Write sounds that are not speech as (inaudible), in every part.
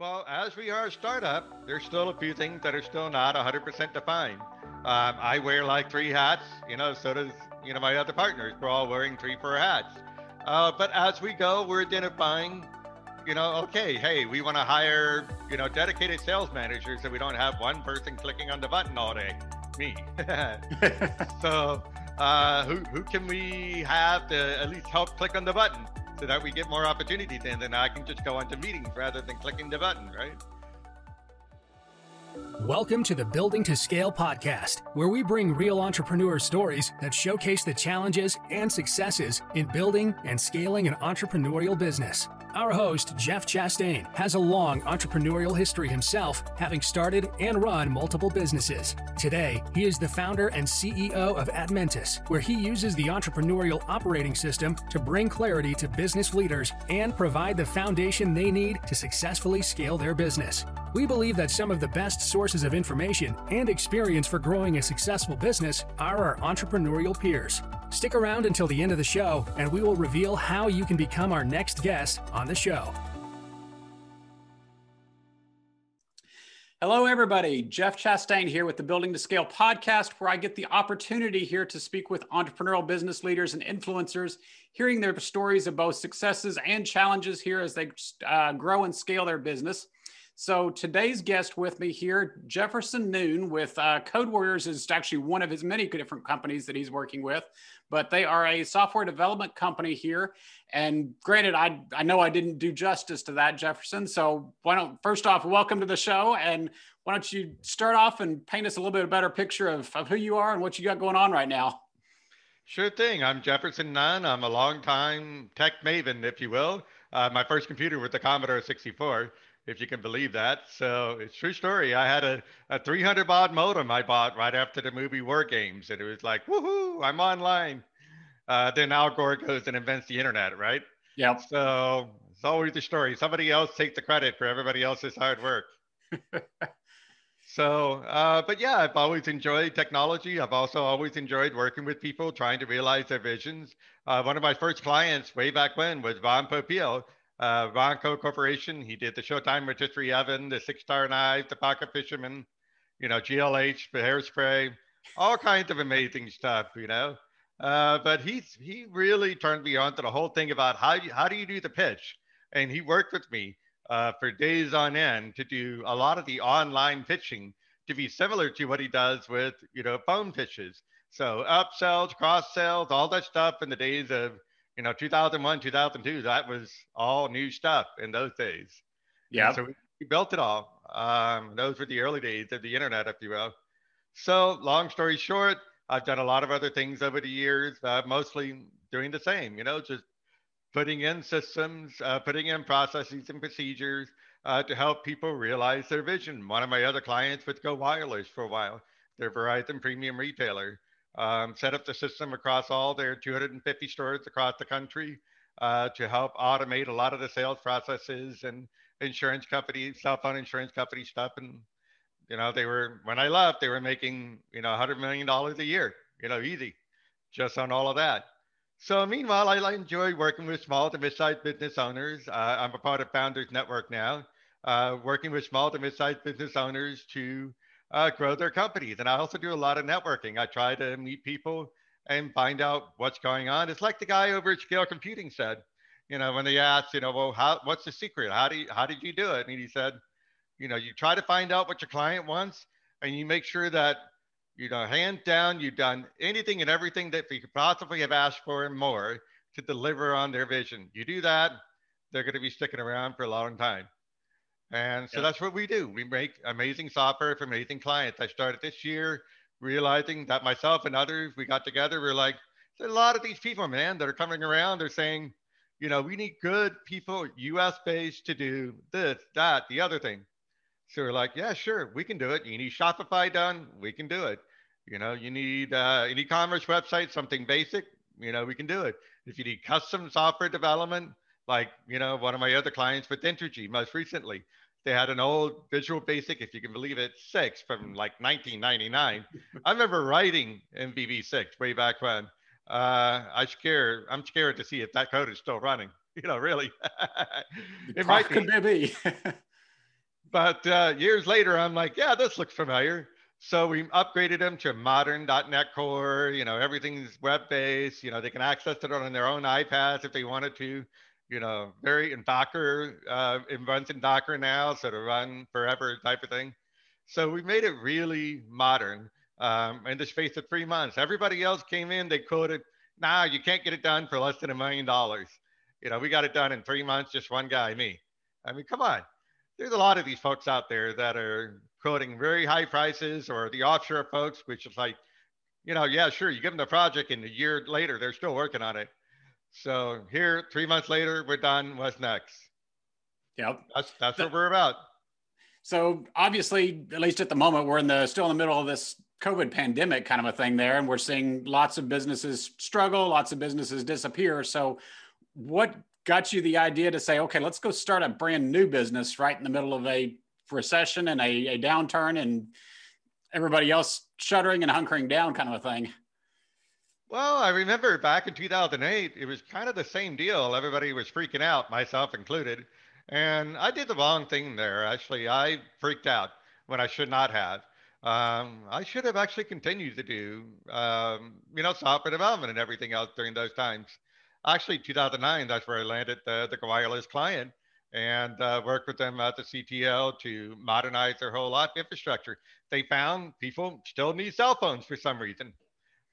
Well, as we are a startup, there's still a few things that are still not 100% defined. Um, I wear like three hats, you know, so does, you know, my other partners. We're all wearing three, four hats. Uh, but as we go, we're identifying, you know, okay, hey, we want to hire, you know, dedicated sales managers so we don't have one person clicking on the button all day. Me. (laughs) (laughs) so uh, who, who can we have to at least help click on the button? So that we get more opportunities and then I can just go onto meetings rather than clicking the button, right? Welcome to the Building to Scale podcast, where we bring real entrepreneur stories that showcase the challenges and successes in building and scaling an entrepreneurial business. Our host, Jeff Chastain, has a long entrepreneurial history himself, having started and run multiple businesses. Today, he is the founder and CEO of Admentus, where he uses the entrepreneurial operating system to bring clarity to business leaders and provide the foundation they need to successfully scale their business. We believe that some of the best sources of information and experience for growing a successful business are our entrepreneurial peers. Stick around until the end of the show, and we will reveal how you can become our next guest on the show. Hello, everybody. Jeff Chastain here with the Building to Scale podcast, where I get the opportunity here to speak with entrepreneurial business leaders and influencers, hearing their stories of both successes and challenges here as they uh, grow and scale their business. So today's guest with me here, Jefferson Noon with uh, Code Warriors is actually one of his many different companies that he's working with, but they are a software development company here. And granted, I, I know I didn't do justice to that, Jefferson. So why don't, first off, welcome to the show. And why don't you start off and paint us a little bit better picture of, of who you are and what you got going on right now? Sure thing. I'm Jefferson Nunn. I'm a long-time tech maven, if you will. Uh, my first computer was the Commodore 64 if you can believe that. So it's true story. I had a, a 300 baud modem I bought right after the movie War Games, and it was like, woohoo, I'm online. Uh, then Al Gore goes and invents the internet, right? Yeah. So it's always the story. Somebody else takes the credit for everybody else's hard work. (laughs) so, uh, but yeah, I've always enjoyed technology. I've also always enjoyed working with people, trying to realize their visions. Uh, one of my first clients way back when was Ron Popeil uh, Ronco Corporation. He did the Showtime Rotisserie Oven, the Six Star Knife, the Pocket Fisherman, you know, GLH, the hairspray, all kinds of amazing stuff, you know. Uh, but he's he really turned me on to the whole thing about how you, how do you do the pitch, and he worked with me uh, for days on end to do a lot of the online pitching to be similar to what he does with you know phone pitches. So upsells, cross sells, all that stuff in the days of you know, 2001, 2002, that was all new stuff in those days. Yeah. So we, we, built it all. Um, those were the early days of the internet, if you will. So, long story short, I've done a lot of other things over the years, uh, mostly doing the same, you know, just putting in systems, uh, putting in processes and procedures uh, to help people realize their vision. One of my other clients was Go Wireless for a while, their Verizon premium retailer um, set up the system across all their 250 stores across the country uh, to help automate a lot of the sales processes and insurance company, cell phone insurance company stuff. And, you know, they were, when I left, they were making, you know, $100 million a year, you know, easy just on all of that. So meanwhile, I, enjoy working with small to mid-sized business owners. Uh, I'm a part of Founders Network now, uh, working with small to mid-sized business owners to uh, grow their companies. And I also do a lot of networking. I try to meet people and find out what's going on. It's like the guy over at Scale Computing said, you know, when they asked, you know, well, how, what's the secret? How do you, how did you do it? And he said, you know, you try to find out what your client wants and you make sure that, you know, hands down, you've done anything and everything that you could possibly have asked for and more to deliver on their vision. You do that, they're going to be sticking around for a long time. And so that's what we do. We make amazing software for amazing clients. I started this year realizing that myself and others, we got together. We are like, there's a lot of these people, man, that are coming around. They're saying, you know, we need good people, US based, to do this, that, the other thing. So we're like, yeah, sure, we can do it. You need Shopify done, we can do it. You know, you need uh, an e-commerce website, something basic, you know, we can do it. If you need custom software development, like you know one of my other clients with Entergy most recently. They had an old Visual Basic, if you can believe it, six from like 1999. I remember writing in VB6 way back when. Uh, I scared. I'm scared to see if that code is still running. (laughs) You know, really. (laughs) it might be. be. (laughs) But uh, years later, I'm like, yeah, this looks familiar. So we upgraded them to modern .NET Core. You know, everything's web-based. You know, they can access it on their own iPads if they wanted to. You know, very in Docker. Uh, it runs in Docker now, so to run forever type of thing. So we made it really modern um, in the space of three months. Everybody else came in, they quoted, nah, you can't get it done for less than a million dollars. You know, we got it done in three months, just one guy, me. I mean, come on. There's a lot of these folks out there that are quoting very high prices or the offshore folks, which is like, you know, yeah, sure, you give them the project and a year later, they're still working on it. So here, three months later, we're done. What's next? Yep. That's, that's what we're about. So obviously, at least at the moment, we're in the still in the middle of this COVID pandemic kind of a thing there, and we're seeing lots of businesses struggle, lots of businesses disappear. So, what got you the idea to say, okay, let's go start a brand new business right in the middle of a recession and a, a downturn, and everybody else shuttering and hunkering down, kind of a thing? Well, I remember back in 2008, it was kind of the same deal. Everybody was freaking out, myself included. And I did the wrong thing there. Actually, I freaked out when I should not have. Um, I should have actually continued to do, um, you know, software development and everything else during those times. Actually, 2009, that's where I landed the, the wireless client and uh, worked with them at the CTO to modernize their whole life infrastructure. They found people still need cell phones for some reason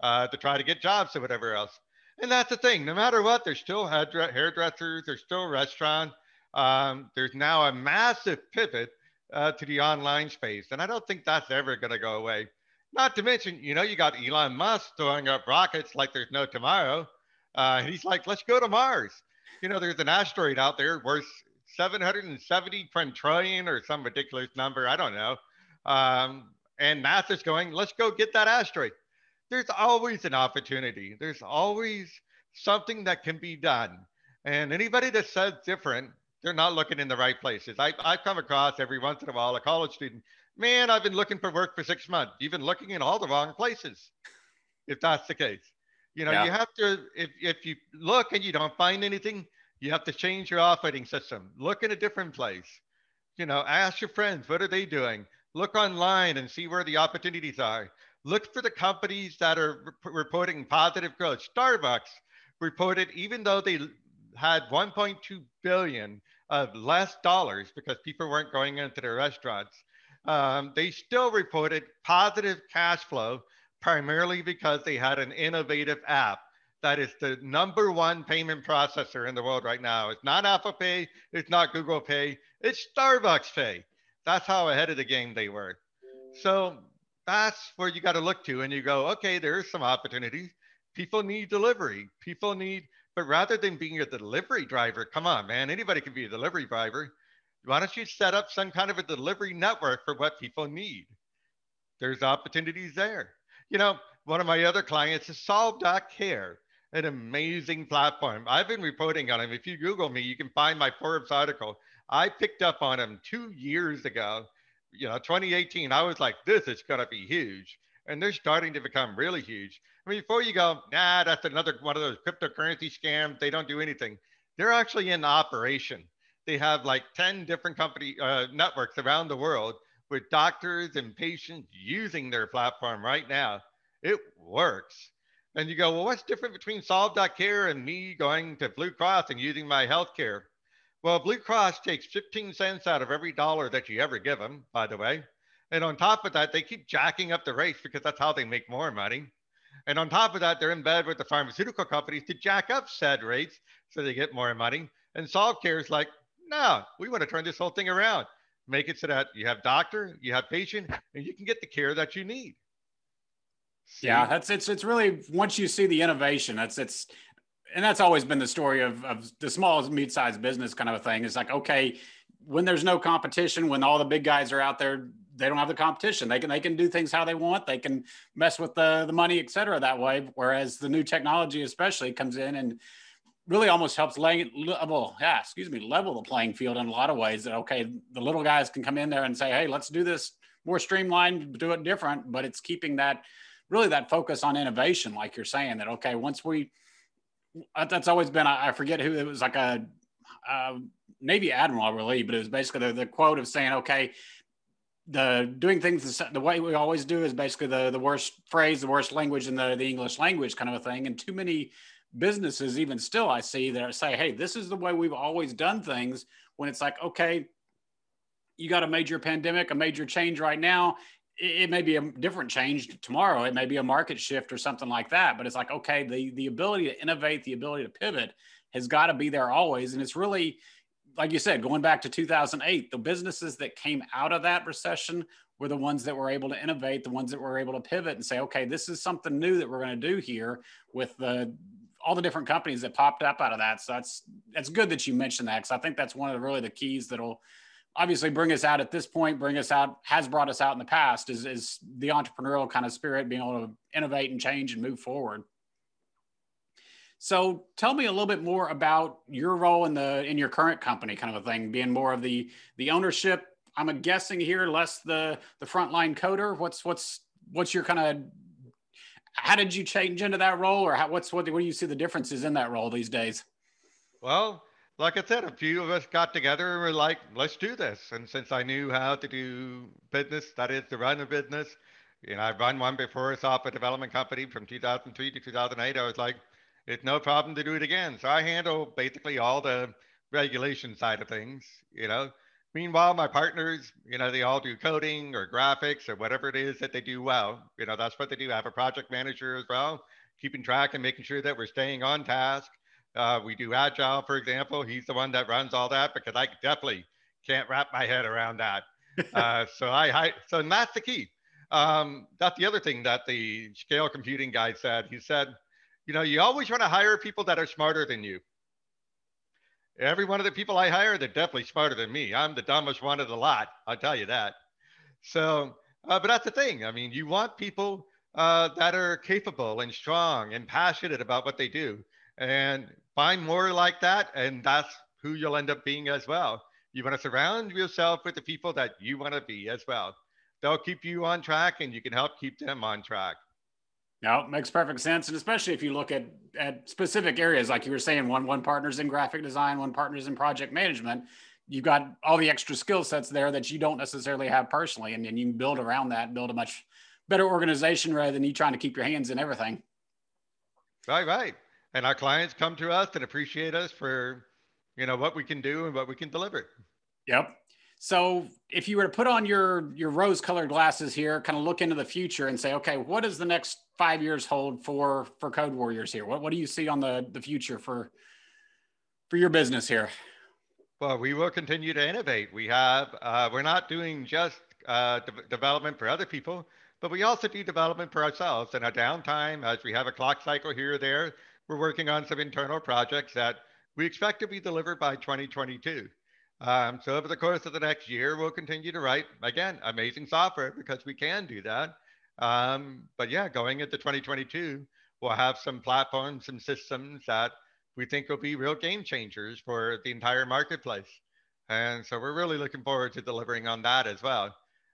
uh, to try to get jobs or whatever else. And that's the thing. No matter what, there's still hairdressers, there's still restaurants. Um, there's now a massive pivot uh, to the online space. And I don't think that's ever going to go away. Not to mention, you know, you got Elon Musk throwing up rockets like there's no tomorrow. Uh, he's like, let's go to Mars. You know, there's an asteroid out there worth 770 trillion or some ridiculous number. I don't know. Um, and NASA's going, let's go get that asteroid. There's always an opportunity. There's always something that can be done. And anybody that says different they're not looking in the right places. I, I come across every once in a while a college student, man, I've been looking for work for six months. You've been looking in all the wrong places, if that's the case. You know, yeah. you have to, if, if you look and you don't find anything, you have to change your operating system. Look in a different place. You know, ask your friends, what are they doing? Look online and see where the opportunities are. Look for the companies that are re- reporting positive growth. Starbucks reported, even though they had 1.2 billion of less dollars because people weren't going into their restaurants. Um, they still reported positive cash flow primarily because they had an innovative app that is the number one payment processor in the world right now. It's not Apple Pay, it's not Google Pay, it's Starbucks Pay. That's how ahead of the game they were. So that's where you got to look to, and you go, okay, there's some opportunities. People need delivery. People need but rather than being a delivery driver, come on, man, anybody can be a delivery driver. Why don't you set up some kind of a delivery network for what people need? There's opportunities there. You know, one of my other clients is Solve.care, an amazing platform. I've been reporting on them. If you Google me, you can find my Forbes article. I picked up on them two years ago. You know, 2018, I was like, this is going to be huge. And they're starting to become really huge. I mean, before you go, nah, that's another one of those cryptocurrency scams. They don't do anything. They're actually in operation. They have like 10 different company uh, networks around the world with doctors and patients using their platform right now. It works. And you go, well, what's different between Solve.care and me going to Blue Cross and using my healthcare? Well, Blue Cross takes 15 cents out of every dollar that you ever give them, by the way. And on top of that, they keep jacking up the rates because that's how they make more money. And on top of that, they're in bed with the pharmaceutical companies to jack up said rates so they get more money. And Solve.care is like, no, we want to turn this whole thing around. Make it so that you have doctor, you have patient, and you can get the care that you need. See? Yeah, that's it's it's really once you see the innovation, that's it's and that's always been the story of, of the small mid-sized business kind of a thing. It's like, okay, when there's no competition, when all the big guys are out there they don't have the competition. They can they can do things how they want. They can mess with the the money, et cetera, that way. Whereas the new technology, especially, comes in and really almost helps level, yeah, excuse me, level the playing field in a lot of ways. That okay, the little guys can come in there and say, hey, let's do this more streamlined, do it different, but it's keeping that really that focus on innovation, like you're saying. That okay, once we that's always been I forget who it was like a. a Navy admiral, I believe, but it was basically the, the quote of saying, okay, the doing things the, the, way we always do is basically the, the worst phrase, the worst language in the, the English language kind of a thing. And too many businesses, even still, I see that say, hey, this is the way we've always done things. When it's like, okay, you got a major pandemic, a major change right now. It, may be a different change tomorrow. It may be a market shift or something like that. But it's like, okay, the the ability to innovate, the ability to pivot has got to be there always. And it's really like you said, going back to 2008, the businesses that came out of that recession were the ones that were able to innovate, the ones that were able to pivot and say, okay, this is something new that we're going to do here with the all the different companies that popped up out of that. So that's that's good that you mentioned that because I think that's one of the really the keys that'll obviously bring us out at this point, bring us out, has brought us out in the past is is the entrepreneurial kind of spirit, being able to innovate and change and move forward. So tell me a little bit more about your role in the in your current company, kind of a thing, being more of the the ownership. I'm guessing here, less the the frontline coder. What's what's what's your kind of how did you change into that role, or how, what's what, what do you see the differences in that role these days? Well, like I said, a few of us got together and were like, let's do this. And since I knew how to do business, that is to run a business, you know, I've run one before, a software development company from 2003 to 2008. I was like, it's no problem to do it again. So I handle basically all the regulation side of things, you know. Meanwhile, my partners, you know, they all do coding or graphics or whatever it is that they do well. You know, that's what they do. I have a project manager as well, keeping track and making sure that we're staying on task. Uh, we do agile, for example. He's the one that runs all that because I definitely can't wrap my head around that. (laughs) Uh, so I, I, so that's the key. Um, that's the other thing that the scale computing guy said. He said, you know, you always want to hire people that are smarter than you. Every one of the people I hire, they're definitely smarter than me. I'm the dumbest one of the lot. I'll tell you that. So, uh, but that's the thing. I mean, you want people uh, that are capable and strong and passionate about what they do, and find more like that, and that's who you'll end up being as well. You want to surround yourself with the people that you want to be as well. They'll keep you on track, and you can help keep them on track. No, makes perfect sense, and especially if you look at at specific areas, like you were saying, one one partner's in graphic design, one partner's in project management. You've got all the extra skill sets there that you don't necessarily have personally, and then you can build around that, build a much better organization rather than you trying to keep your hands in everything. Right, right. And our clients come to us and appreciate us for, you know, what we can do and what we can deliver. Yep. So if you were to put on your your rose colored glasses here, kind of look into the future and say, okay, what does the next five years hold for for Code Warriors here? What what do you see on the the future for for your business here? Well, we will continue to innovate. We have uh, we're not doing just uh, de- development for other people, but we also do development for ourselves. In our downtime, as we have a clock cycle here or there, we're working on some internal projects that we expect to be delivered by 2022. Um, so over the course of the next year, we'll continue to write again amazing software because we can do that. Um, but yeah, going into 2022, we'll have some platforms, some systems that we think will be real game changers for the entire marketplace. And so we're really looking forward to delivering on that as well.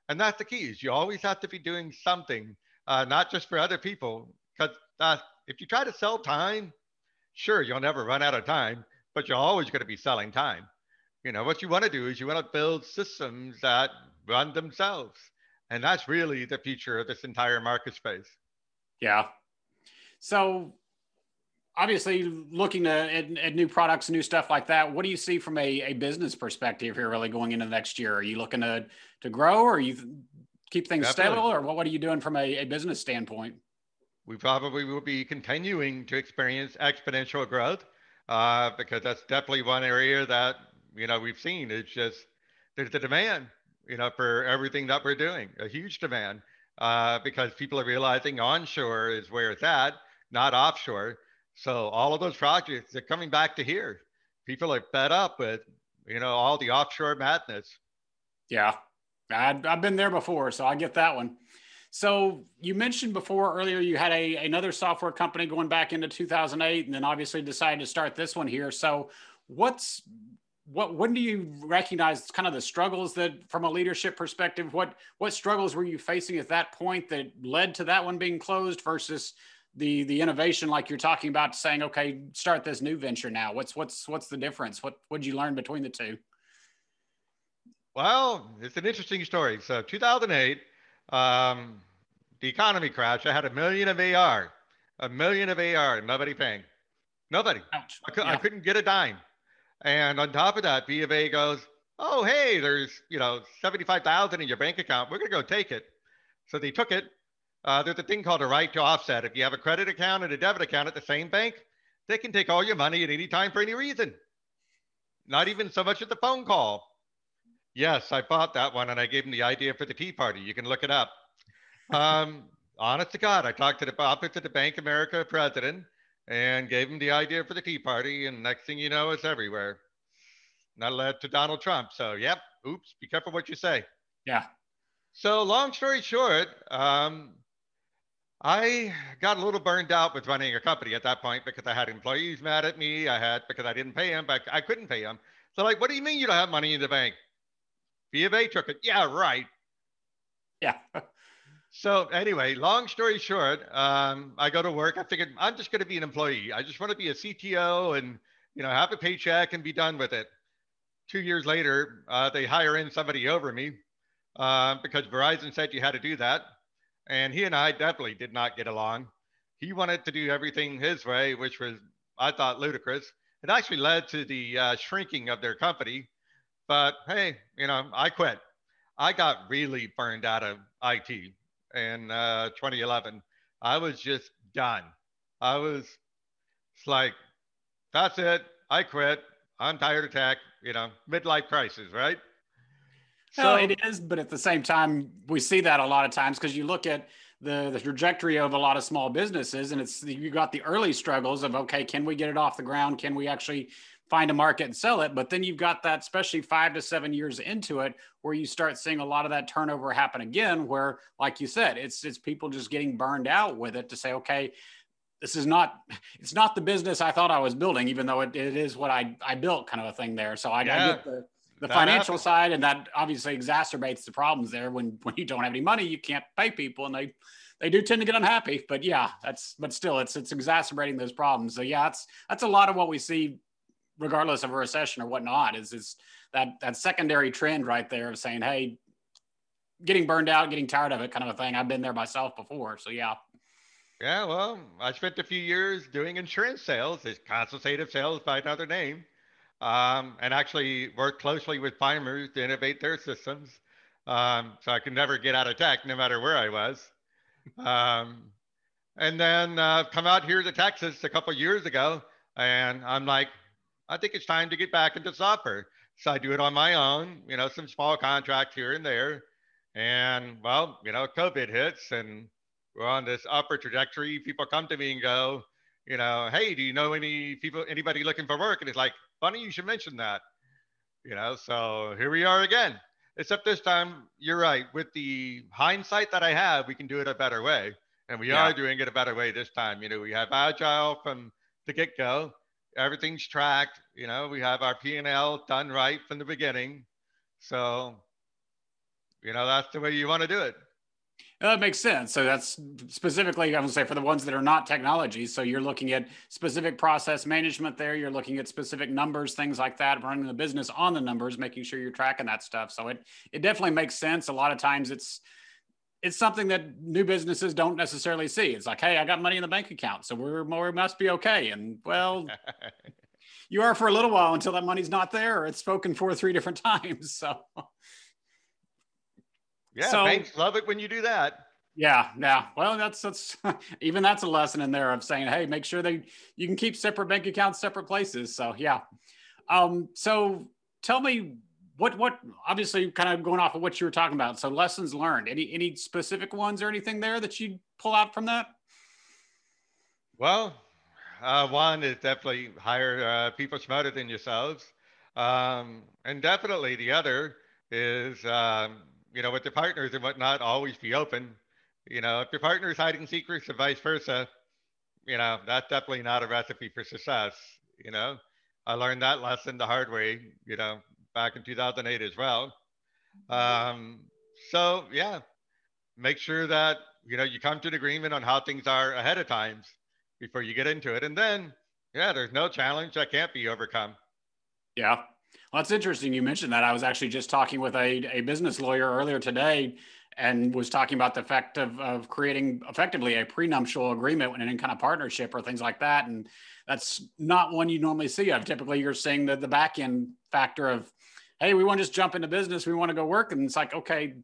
And that's the key is you always have to be doing something, uh, not just for other people, because uh, if you try to sell time, sure, you'll never run out of time, but you're always going to be selling time. You know, what you want to do is you want to build systems that run themselves. And that's really the future of this entire market space. Yeah. So obviously looking to, at, at, new products, new stuff like that, what do you see from a, a business perspective here really going into the next year? Are you looking to, to grow or you keep things Definitely. stable or what, what are you doing from a, a business standpoint? We probably will be continuing to experience exponential growth uh, because that's definitely one area that you know we've seen. It's just there's a demand you know for everything that we're doing a huge demand uh, because people are realizing onshore is where it's at not offshore. So all of those projects are coming back to here. People are fed up with you know all the offshore madness. Yeah. I have been there before so i get that one so you mentioned before earlier you had a another software company going back into 2008 and then obviously decided to start this one here. So what's what when do you recognize kind of the struggles that from a leadership perspective what what struggles were you facing at that point that led to that one being closed versus the the innovation like you're talking about saying okay start this new venture now? What's what's what's the difference? What what did you learn between the two? Well it's an interesting story. So 2008 um, the economy crash i had a million of ar a million of ar nobody paying nobody I, could, yeah. I couldn't get a dime and on top of that b of a goes oh hey there's you know 75000 in your bank account we're going to go take it so they took it uh, there's a thing called a right to offset. If you have a credit account and a debit account at the same bank, they can take all your money at any time for any reason. Not even so much as the phone call. Yes, I bought that one and I gave him the idea for the Tea Party. You can look it up. Um, honest to God, I talked to the office of the Bank America president and gave him the idea for the Tea Party. And next thing you know, it's everywhere. Not led to Donald Trump. So, yep, oops, be careful what you say. Yeah. So, long story short, um, I got a little burned out with running a company at that point because I had employees mad at me. I had because I didn't pay them, but I couldn't pay them. So like, what do you mean you don't have money in the bank? B of A took it. Yeah, right. Yeah. (laughs) so anyway, long story short, um, I go to work. I figured I'm just going to be an employee. I just want to be a CTO and you know have a paycheck and be done with it. Two years later, uh, they hire in somebody over me uh, because Verizon said you had to do that. And he and I definitely did not get along. He wanted to do everything his way, which was, I thought, ludicrous. It actually led to the uh, shrinking of their company. But hey, you know, I quit. I got really burned out of IT in uh, 2011. I was just done. I was it's like, that's it. I quit. I'm tired of tech, you know, midlife crisis, right? So it is, but at the same time, we see that a lot of times because you look at the, the trajectory of a lot of small businesses, and it's you got the early struggles of okay, can we get it off the ground? Can we actually find a market and sell it? But then you've got that, especially five to seven years into it, where you start seeing a lot of that turnover happen again. Where, like you said, it's it's people just getting burned out with it to say, okay, this is not it's not the business I thought I was building, even though it, it is what I I built, kind of a thing there. So I, yeah. I get the the financial happens. side, and that obviously exacerbates the problems there. When when you don't have any money, you can't pay people, and they they do tend to get unhappy. But yeah, that's but still, it's it's exacerbating those problems. So yeah, that's that's a lot of what we see, regardless of a recession or whatnot. Is is that that secondary trend right there of saying, hey, getting burned out, getting tired of it, kind of a thing. I've been there myself before. So yeah. Yeah, well, I spent a few years doing insurance sales. It's consultative sales by another name um, and actually work closely with farmers to innovate their systems. Um, so I could never get out of tech, no matter where I was. Um, and then uh, come out here to Texas a couple years ago, and I'm like, I think it's time to get back into software. So I do it on my own, you know, some small contracts here and there. And well, you know, COVID hits and we're on this upward trajectory. People come to me and go, you know, hey, do you know any people, anybody looking for work? And it's like, funny you should mention that. You know, so here we are again. Except this time, you're right. With the hindsight that I have, we can do it a better way. And we yeah. are doing it a better way this time. You know, we have agile from the get go. Everything's tracked. You know, we have our P&L done right from the beginning. So, you know, that's the way you want to do it. That makes sense. So that's specifically, I would say, for the ones that are not technology. So you're looking at specific process management there. You're looking at specific numbers, things like that, running the business on the numbers, making sure you're tracking that stuff. So it it definitely makes sense. A lot of times it's it's something that new businesses don't necessarily see. It's like, hey, I got money in the bank account, so we're we must be okay. And well, (laughs) you are for a little while until that money's not there, it's spoken for three different (laughs) times. So yeah, so, banks love it when you do that. Yeah, yeah. Well, that's that's (laughs) even that's a lesson in there of saying, hey, make sure they you can keep separate bank accounts, separate places. So yeah. Um, so tell me what what obviously kind of going off of what you were talking about. So lessons learned. Any any specific ones or anything there that you pull out from that? Well, uh, one is definitely hire uh, people smarter than yourselves, um, and definitely the other is um, you know, with the partners and whatnot, always be open. You know, if your partner is hiding secrets and vice versa, you know, that's definitely not a recipe for success. You know, I learned that lesson the hard way, you know, back in 2008 as well. Um, so yeah, make sure that, you know, you come to an agreement on how things are ahead of times. before you get into it. And then, yeah, there's no challenge that can't be overcome. Yeah. Well, that's interesting. You mentioned that. I was actually just talking with a, a business lawyer earlier today and was talking about the effect of, of creating effectively a prenuptial agreement in any kind of partnership or things like that. And that's not one you normally see of. Typically, you're seeing the, the back end factor of, hey, we want to just jump into business. We want to go work. And it's like, okay,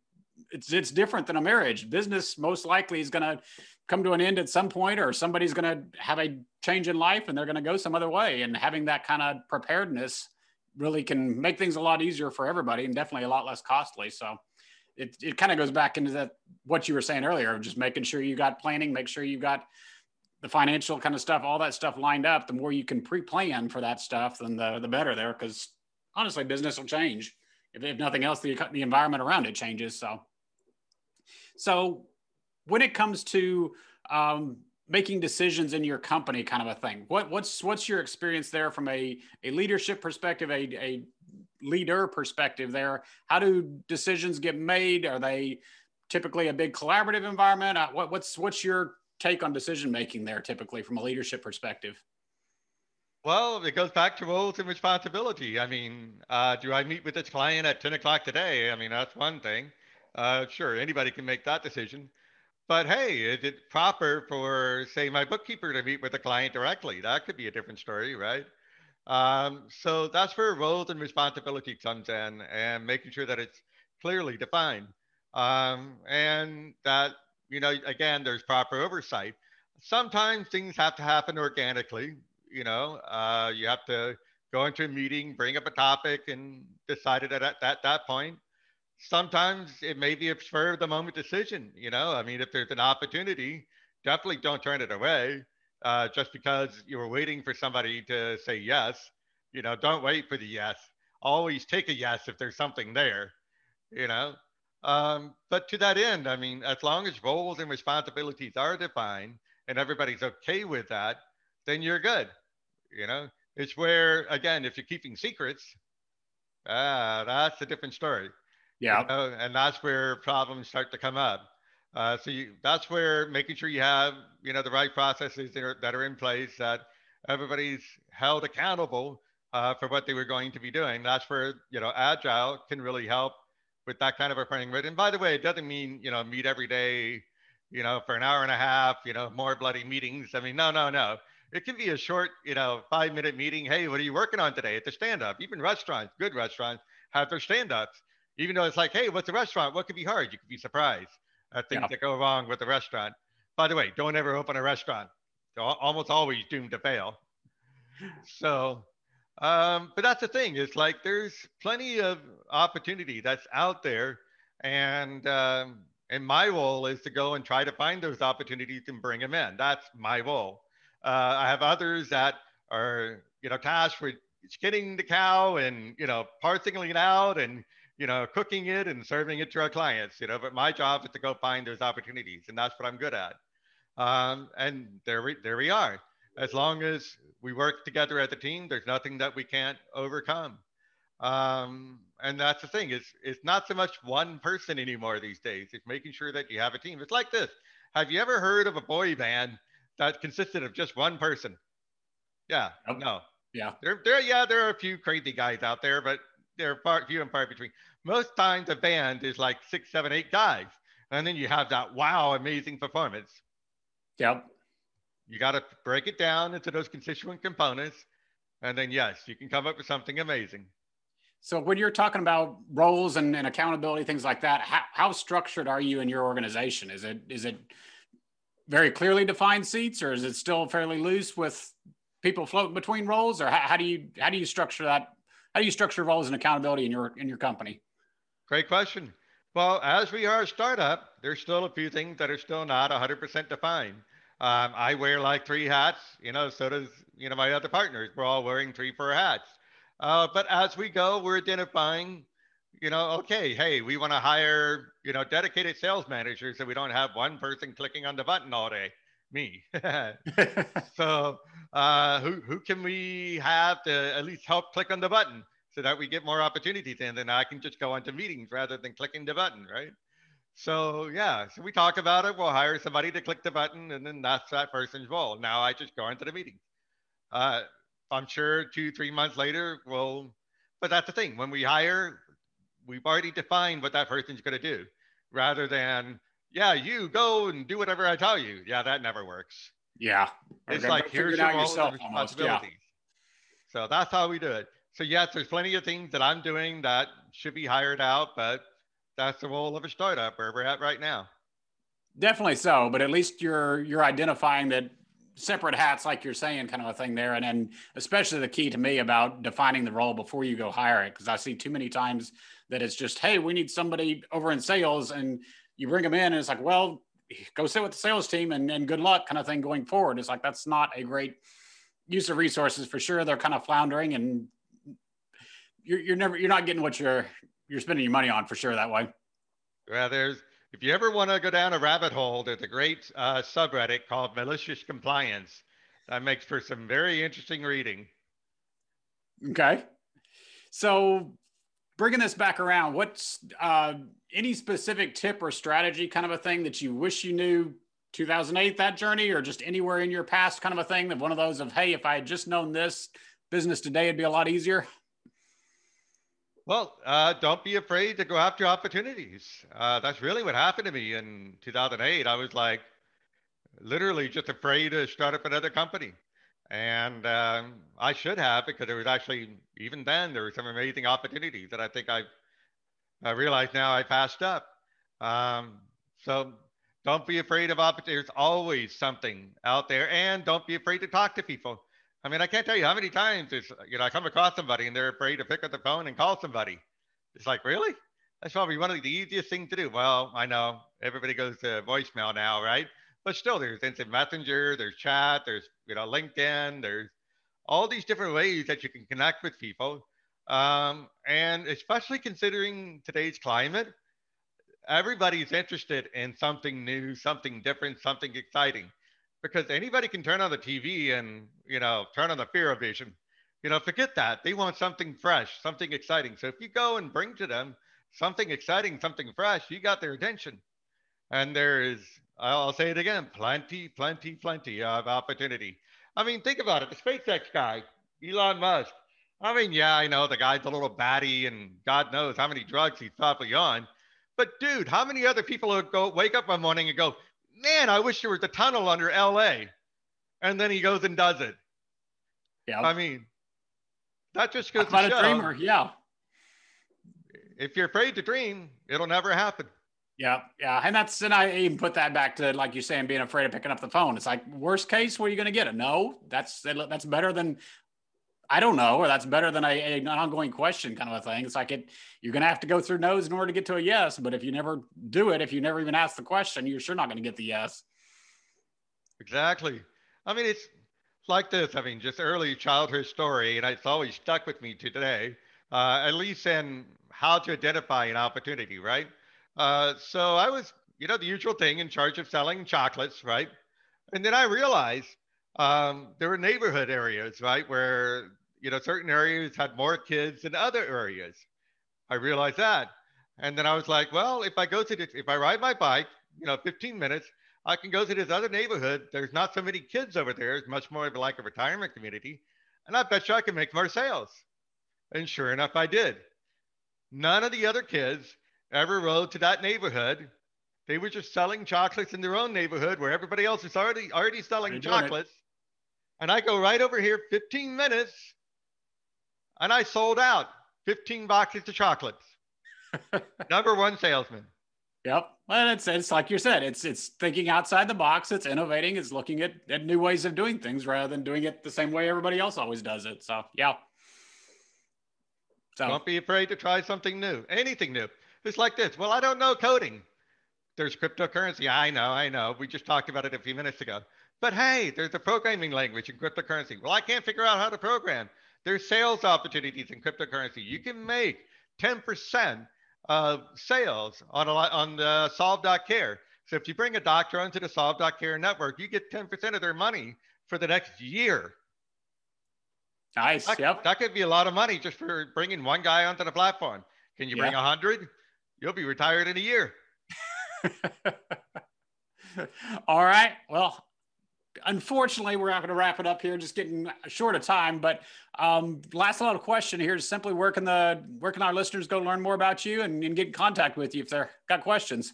it's, it's different than a marriage. Business most likely is going to come to an end at some point or somebody's going to have a change in life and they're going to go some other way. And having that kind of preparedness really can make things a lot easier for everybody and definitely a lot less costly. So it, it kind of goes back into that what you were saying earlier, of just making sure you got planning, make sure you got the financial kind of stuff, all that stuff lined up. The more you can pre-plan for that stuff, then the the better there. Because honestly, business will change. If, if nothing else, the the environment around it changes. So, so when it comes to um, making decisions in your company kind of a thing what what's what's your experience there from a, a leadership perspective a, a leader perspective there how do decisions get made are they typically a big collaborative environment uh, what, what's what's your take on decision making there typically from a leadership perspective well, it goes back to roles and responsibility. I mean, uh, do I meet with this client at 10 o'clock today? I mean, that's one thing. Uh, sure, anybody can make that decision. But hey, is it proper for, say, my bookkeeper to meet with a client directly? That could be a different story, right? Um, so that's where roles and responsibility comes in and making sure that it's clearly defined. Um, and that, you know, again, there's proper oversight. Sometimes things have to happen organically. You know, uh, you have to go into a meeting, bring up a topic, and decide it at, at that point sometimes it may be a spur of the moment decision. You know, I mean, if there's an opportunity, definitely don't turn it away uh, just because you were waiting for somebody to say yes. You know, don't wait for the yes. Always take a yes if there's something there. You know, um, but to that end, I mean, as long as roles and responsibilities are defined and everybody's okay with that, then you're good. You know, it's where again, if you're keeping secrets, ah, that's a different story. Yeah. You know, and that's where problems start to come up. Uh, so you, that's where making sure you have, you know, the right processes that are, that are in place, that everybody's held accountable uh, for what they were going to be doing. That's where, you know, agile can really help with that kind of a framework. And by the way, it doesn't mean, you know, meet every day, you know, for an hour and a half, you know, more bloody meetings. I mean, no, no, no. It can be a short, you know, five minute meeting. Hey, what are you working on today at the stand up? Even restaurants, good restaurants have their stand ups even though it's like, hey, what's a restaurant? What could be hard? You could be surprised at things yeah. that go wrong with the restaurant. By the way, don't ever open a restaurant. They're almost always doomed to fail. So, um, but that's the thing. It's like there's plenty of opportunity that's out there, and um, and my role is to go and try to find those opportunities and bring them in. That's my role. Uh, I have others that are you know tasked with skinning the cow and you know parsing it out and you know, cooking it and serving it to our clients, you know, but my job is to go find those opportunities and that's what I'm good at. Um, and there we, there we are. As long as we work together as a team, there's nothing that we can't overcome. Um, and that's the thing is it's not so much one person anymore these days. It's making sure that you have a team. It's like this. Have you ever heard of a boy band that consisted of just one person? Yeah, nope. no. Yeah. There, there, yeah, there are a few crazy guys out there, but they're far few and far between. Most times a band is like six, seven, eight guys, and then you have that wow, amazing performance. Yep. You got to break it down into those constituent components, and then yes, you can come up with something amazing. So when you're talking about roles and, and accountability, things like that, how, how structured are you in your organization? Is it is it very clearly defined seats, or is it still fairly loose with people floating between roles, or how, how do you how do you structure that how do you structure roles and accountability in your in your company? Great question. Well, as we are a startup, there's still a few things that are still not 100% defined. Um, I wear like three hats, you know, so does, you know, my other partners. We're all wearing three, four hats. Uh, but as we go, we're identifying, you know, okay, hey, we want to hire, you know, dedicated sales managers so we don't have one person clicking on the button all day. Me. (laughs) (laughs) so uh, who, who can we have to at least help click on the button so that we get more opportunities and then I can just go into meetings rather than clicking the button, right? So yeah, so we talk about it. We'll hire somebody to click the button, and then that's that person's role. Now I just go into the meeting. Uh, I'm sure two, three months later, we'll. But that's the thing. When we hire, we've already defined what that person's going to do, rather than yeah, you go and do whatever I tell you. Yeah, that never works. Yeah, it's like here's your roles and responsibilities. Yeah. So that's how we do it. So yes, there's plenty of things that I'm doing that should be hired out, but that's the role of a startup where we're at right now. Definitely so, but at least you're you're identifying that separate hats, like you're saying, kind of a thing there, and then especially the key to me about defining the role before you go hire it, because I see too many times that it's just, hey, we need somebody over in sales, and you bring them in, and it's like, well, go sit with the sales team, and, and good luck, kind of thing going forward. It's like that's not a great use of resources for sure. They're kind of floundering, and you're, you're never you're not getting what you're you're spending your money on for sure that way. Well, there's if you ever want to go down a rabbit hole, there's a great uh, subreddit called Malicious Compliance that makes for some very interesting reading. Okay, so bringing this back around, what's uh, any specific tip or strategy, kind of a thing that you wish you knew 2008 that journey, or just anywhere in your past, kind of a thing that one of those of hey, if I had just known this business today, it'd be a lot easier. Well, uh, don't be afraid to go after opportunities. Uh, that's really what happened to me in 2008. I was like literally just afraid to start up another company. And um, I should have because there was actually, even then, there were some amazing opportunities that I think I, I realize now I passed up. Um, so don't be afraid of opportunities. There's always something out there. And don't be afraid to talk to people. I mean, I can't tell you how many times it's, you know, I come across somebody and they're afraid to pick up the phone and call somebody. It's like, really? That's probably one of the easiest things to do. Well, I know everybody goes to voicemail now, right? But still, there's instant messenger, there's chat, there's, you know, LinkedIn, there's all these different ways that you can connect with people. Um, and especially considering today's climate, everybody's interested in something new, something different, something exciting because anybody can turn on the TV and you know turn on the fear of vision. You know, forget that. They want something fresh, something exciting. So if you go and bring to them something exciting, something fresh, you got their attention. And there is, I'll say it again, plenty, plenty, plenty of opportunity. I mean, think about it. The SpaceX guy, Elon Musk. I mean, yeah, I know the guy's a little batty, and God knows how many drugs he's probably on. But dude, how many other people would go wake up one morning and go, man, I wish there was a tunnel under LA. And then he goes and does it. Yeah. I mean, that just goes I'm to show. a dreamer. Yeah. If you're afraid to dream, it'll never happen. Yeah, yeah, and that's and I even put that back to like you saying being afraid of picking up the phone. It's like worst case, where are you going to get it? No, that's that's better than I don't know, or that's better than a, an ongoing question kind of a thing. It's like it, you're going to have to go through no's in order to get to a yes. But if you never do it, if you never even ask the question, you're sure not going to get the yes. Exactly. I mean, it's like this. I mean, just early childhood story, and it's always stuck with me to today, uh, at least in how to identify an opportunity, right? Uh, so I was, you know, the usual thing in charge of selling chocolates, right? And then I realized um, there were neighborhood areas, right, where you know certain areas had more kids than other areas. I realized that, and then I was like, well, if I go to this, if I ride my bike, you know, 15 minutes, I can go to this other neighborhood. There's not so many kids over there. It's much more of like a retirement community, and I bet you I can make more sales. And sure enough, I did. None of the other kids ever rode to that neighborhood. They were just selling chocolates in their own neighborhood where everybody else is already already selling chocolates and I go right over here 15 minutes and I sold out 15 boxes of chocolates. (laughs) Number one salesman. Yep. Well, it's, it's like you said, it's, it's thinking outside the box. It's innovating. It's looking at, at new ways of doing things rather than doing it the same way everybody else always does it. So, yeah. So don't be afraid to try something new, anything new. It's like this. Well, I don't know coding. There's cryptocurrency. I know, I know. We just talked about it a few minutes ago. But hey, there's a programming language in cryptocurrency. Well, I can't figure out how to program. There's sales opportunities in cryptocurrency. You can make 10% of sales on, a, on the solve.care. So if you bring a doctor onto the solve.care network, you get 10% of their money for the next year. Nice. That, yep. That could be a lot of money just for bringing one guy onto the platform. Can you bring a hundred? You'll be retired in a year. (laughs) All right. Well, unfortunately, we're not going to wrap it up here. Just getting short of time. But um, last little question here is simply where can the where can our listeners go learn more about you and, and get in contact with you if they've got questions?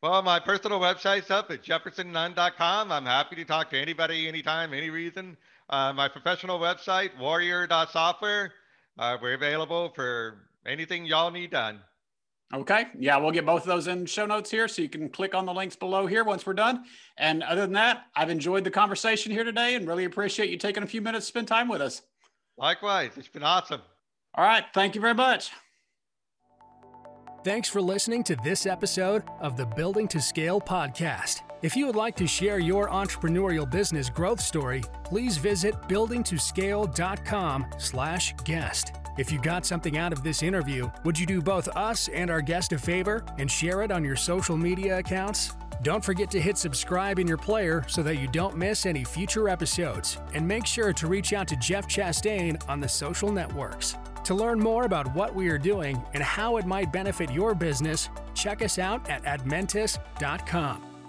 Well, my personal website's up at jeffersonnunn.com. I'm happy to talk to anybody, anytime, any reason. Uh, my professional website, warrior.software. Uh, we're available for anything y'all need done. Okay. Yeah, we'll get both of those in show notes here so you can click on the links below here once we're done. And other than that, I've enjoyed the conversation here today and really appreciate you taking a few minutes to spend time with us. Likewise. It's been awesome. All right. Thank you very much. Thanks for listening to this episode of the Building to Scale podcast. If you would like to share your entrepreneurial business growth story, please visit buildingtoscale.com/guest. If you got something out of this interview, would you do both us and our guest a favor and share it on your social media accounts? Don't forget to hit subscribe in your player so that you don't miss any future episodes. And make sure to reach out to Jeff Chastain on the social networks. To learn more about what we are doing and how it might benefit your business, check us out at admentis.com.